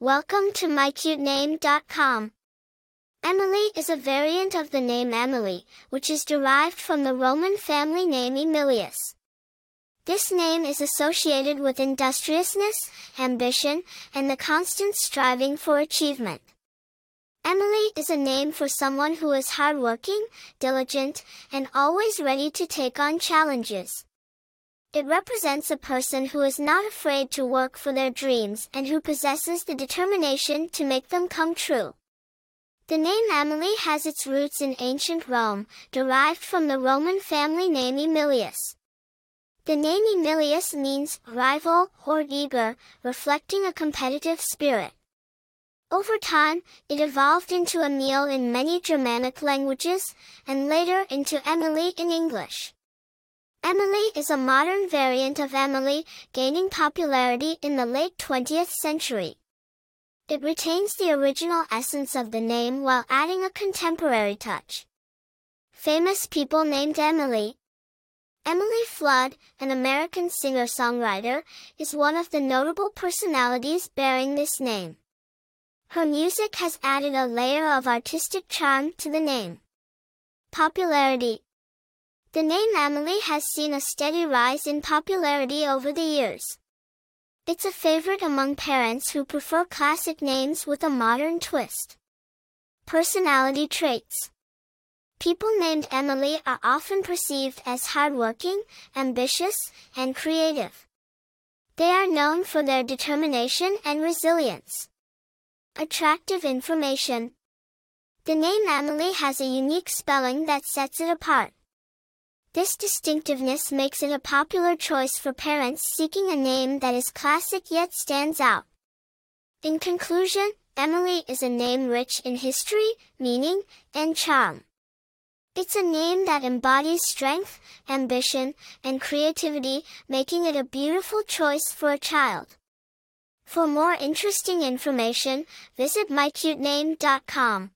Welcome to mycutename.com. Emilee is a variant of the name Emily, which is derived from the Roman family name Emilius. This name is associated with industriousness, ambition, and the constant striving for achievement. Emilee is a name for someone who is hardworking, diligent, and always ready to take on challenges. It represents a person who is not afraid to work for their dreams and who possesses the determination to make them come true. The name Emilee has its roots in ancient Rome, derived from the Roman family name Emilius. The name Emilius means rival or eager, reflecting a competitive spirit. Over time, it evolved into Emil in many Germanic languages, and later into Emily in English. Emilee is a modern variant of Emily, gaining popularity in the late 20th century. It retains the original essence of the name while adding a contemporary touch. Famous people named Emilee. Emily Flood, an American singer-songwriter, is one of the notable personalities bearing this name. Her music has added a layer of artistic charm to the name. Popularity the name Emilee has seen a steady rise in popularity over the years. It's a favorite among parents who prefer classic names with a modern twist. Personality traits. People named Emilee are often perceived as hardworking, ambitious, and creative. They are known for their determination and resilience. Attractive information. The name Emilee has a unique spelling that sets it apart. This distinctiveness makes it a popular choice for parents seeking a name that is classic yet stands out. In conclusion, Emilee is a name rich in history, meaning, and charm. It's a name that embodies strength, ambition, and creativity, making it a beautiful choice for a child. For more interesting information, visit mycutename.com.